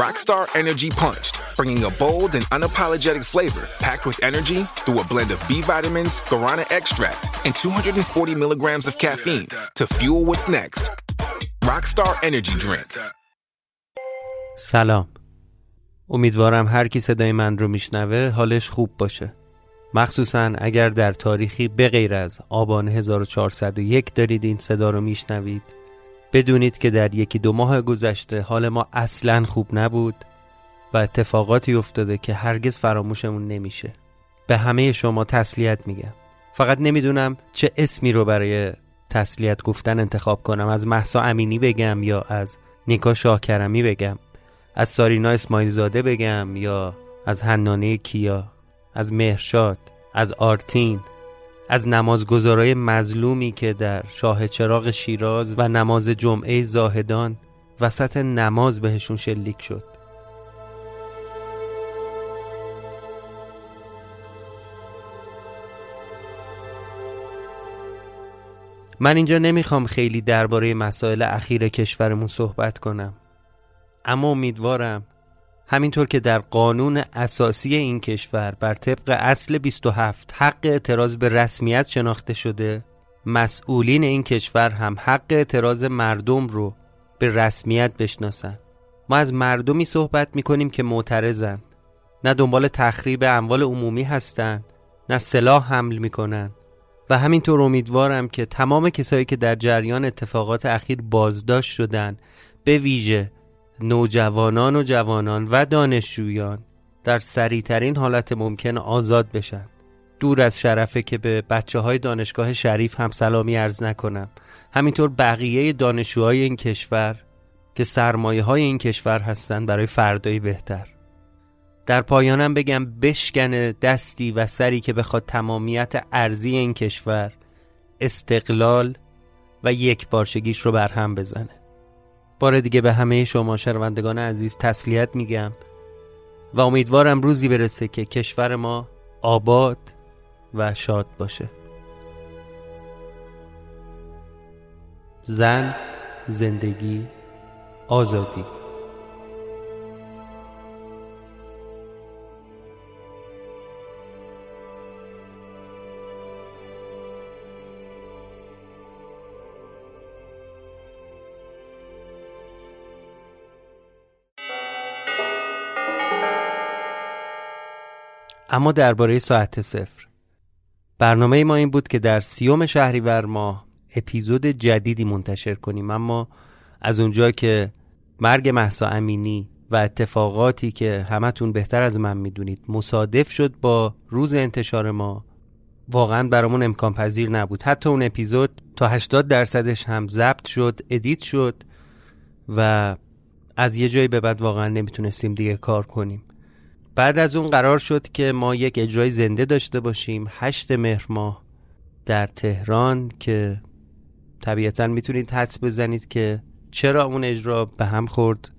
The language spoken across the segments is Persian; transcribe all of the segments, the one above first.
Rockstar Energy Punched, bringing a bold and unapologetic flavor packed with energy through a blend of B vitamins, guarana extract, and 240 milligrams of caffeine to fuel what's next. Rockstar Energy Drink. سلام امیدوارم هر کی صدای من رو میشنوه حالش خوب باشه مخصوصا اگر در تاریخی بغیر از آبان 1401 دارید این صدا رو میشنوید بدونید که در یکی دو ماه گذشته حال ما اصلا خوب نبود و اتفاقاتی افتاده که هرگز فراموشمون نمیشه. به همه شما تسلیت میگم. فقط نمی‌دونم چه اسمی رو برای تسلیت گفتن انتخاب کنم. از محسا امینی بگم یا از نیکا شاهکرمی بگم. از سارینا اسماعیل زاده بگم یا از هنانه کیا از مهرشاد از آرتین. از نمازگزارای مظلومی که در شاه چراغ شیراز و نماز جمعه زاهدان وسط نماز بهشون شلیک شد. من اینجا نمی‌خوام خیلی درباره مسائل اخیر کشورمون صحبت کنم. اما امیدوارم همینطور که در قانون اساسی این کشور بر طبق اصل 27 حق اعتراض به رسمیت شناخته شده مسئولین این کشور هم حق اعتراض مردم رو به رسمیت بشناسن. ما از مردمی صحبت می‌کنیم که معترضن نه دنبال تخریب اموال عمومی هستند نه سلاح حمل می‌کنن و همینطور امیدوارم که تمام کسایی که در جریان اتفاقات اخیر بازداشت شدن به ویژه نوجوانان و جوانان و دانشجویان در سریعترین حالت ممکن آزاد بشن. دور از شرفه که به بچه های دانشگاه شریف هم سلامی ارز نکنم. همینطور بقیه دانشجوهای این کشور که سرمایه های این کشور هستند برای فردایی بهتر. در پایانم بگم بشکنه دستی و سری که بخواد تمامیت ارزی این کشور استقلال و یک بارشگیش رو برهم بزنه. بار دیگه به همه شما شنوندگان عزیز تسلیت میگم و امیدوارم روزی برسه که کشور ما آباد و شاد باشه. زن زندگی آزادی اما درباره ساعت صفر. برنامه ما این بود که در سی‌ام شهریور ماه اپیزود جدیدی منتشر کنیم. اما از اونجا که مرگ مهسا امینی و اتفاقاتی که همتون بهتر از من می‌دونید مصادف شد با روز انتشار ما واقعا برامون امکان پذیر نبود. حتی اون اپیزود تا 80 درصدش هم ضبط شد ادیت شد و از یه جایی به بعد واقعا نمی‌تونستیم دیگه کار کنیم. بعد از اون قرار شد که ما یک اجرای زنده داشته باشیم. هشت مهر ماه در تهران که طبیعتا می‌تونید حدس بزنید که چرا اون اجرا به هم خورد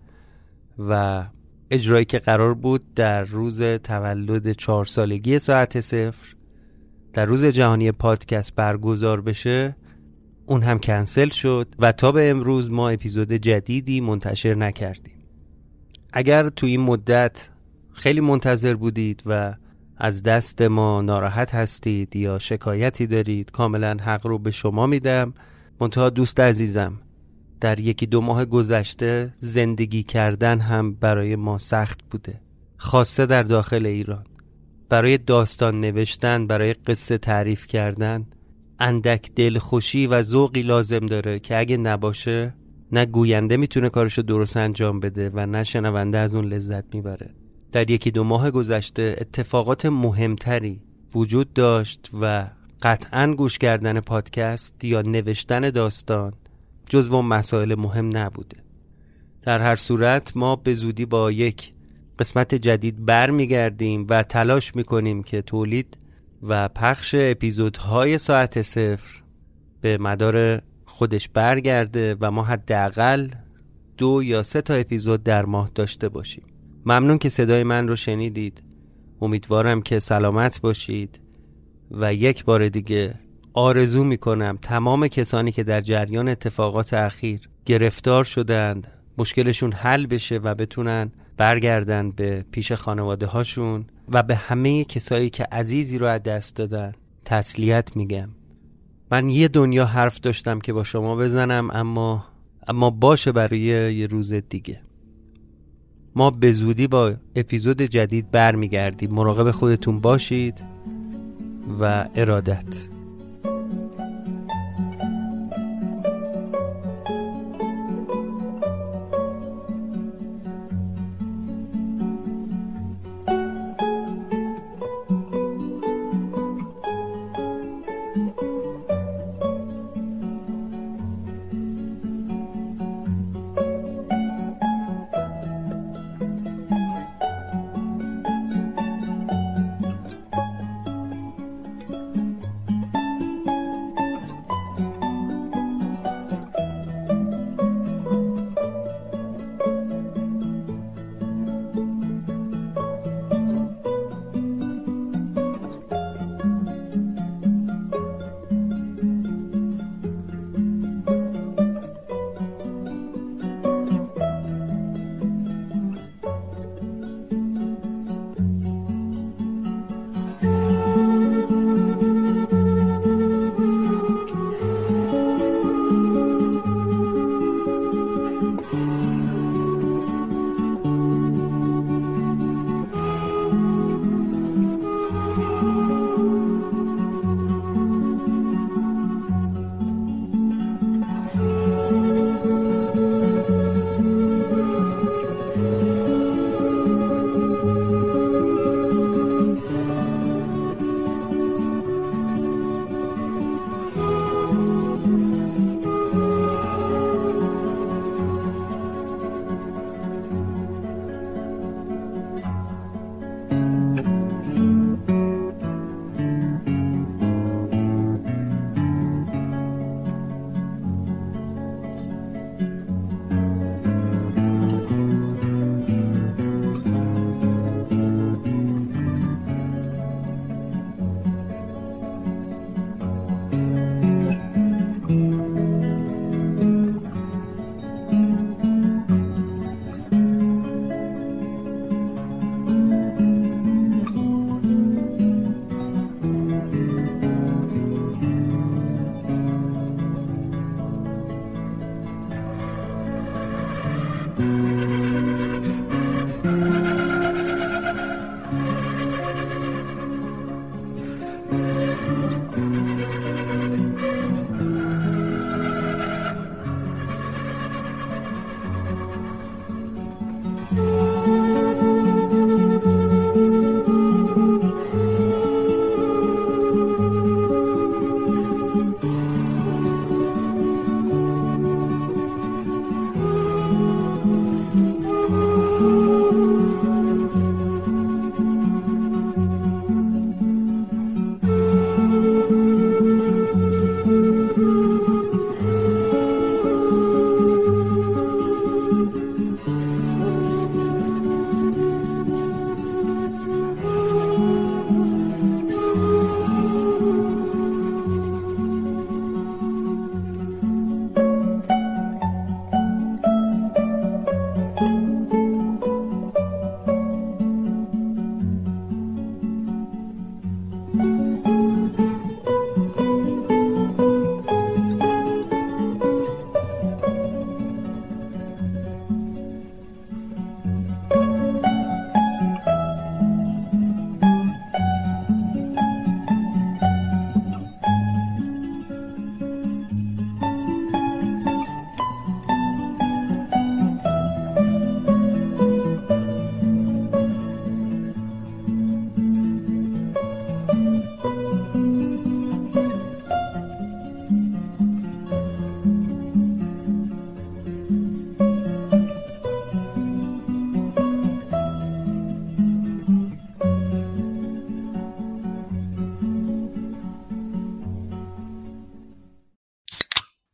و اجرایی که قرار بود در روز تولد چهار سالگی ساعت صفر در روز جهانی پادکست برگزار بشه اون هم کنسل شد و تا به امروز ما اپیزود جدیدی منتشر نکردیم. اگر تو این مدت خیلی منتظر بودید و از دست ما ناراحت هستید یا شکایتی دارید کاملا حق رو به شما میدم. منتها دوست عزیزم در یکی دو ماه گذشته زندگی کردن هم برای ما سخت بوده خاصه در داخل ایران. برای داستان نوشتن برای قصه تعریف کردن اندک دلخوشی و ذوقی لازم داره که اگه نباشه نه گوینده می‌تونه کارشو درست انجام بده و نه شنونده از اون لذت می‌بره. در یکی دو ماه گذشته اتفاقات مهمتری وجود داشت و قطعا گوش کردن پادکست یا نوشتن داستان جزو مسائل مهم نبوده. در هر صورت ما به زودی با یک قسمت جدید برمیگردیم و تلاش می‌کنیم که تولید و پخش اپیزودهای ساعت صفر به مدار خودش برگرده و ما حداقل دو یا سه تا اپیزود در ماه داشته باشیم. ممنون که صدای من رو شنیدید. امیدوارم که سلامت باشید. و یک بار دیگه آرزو می‌کنم تمام کسانی که در جریان اتفاقات اخیر گرفتار شدند مشکلشون حل بشه و بتونن برگردن به پیش خانواده هاشون و به همه کسایی که عزیزی رو از دست دادن تسلیت میگم. من یه دنیا حرف داشتم که با شما بزنم اما اما باشه برای یه روز دیگه. ما به زودی با اپیزود جدید برمیگردیم. مراقب خودتون باشید و ارادت.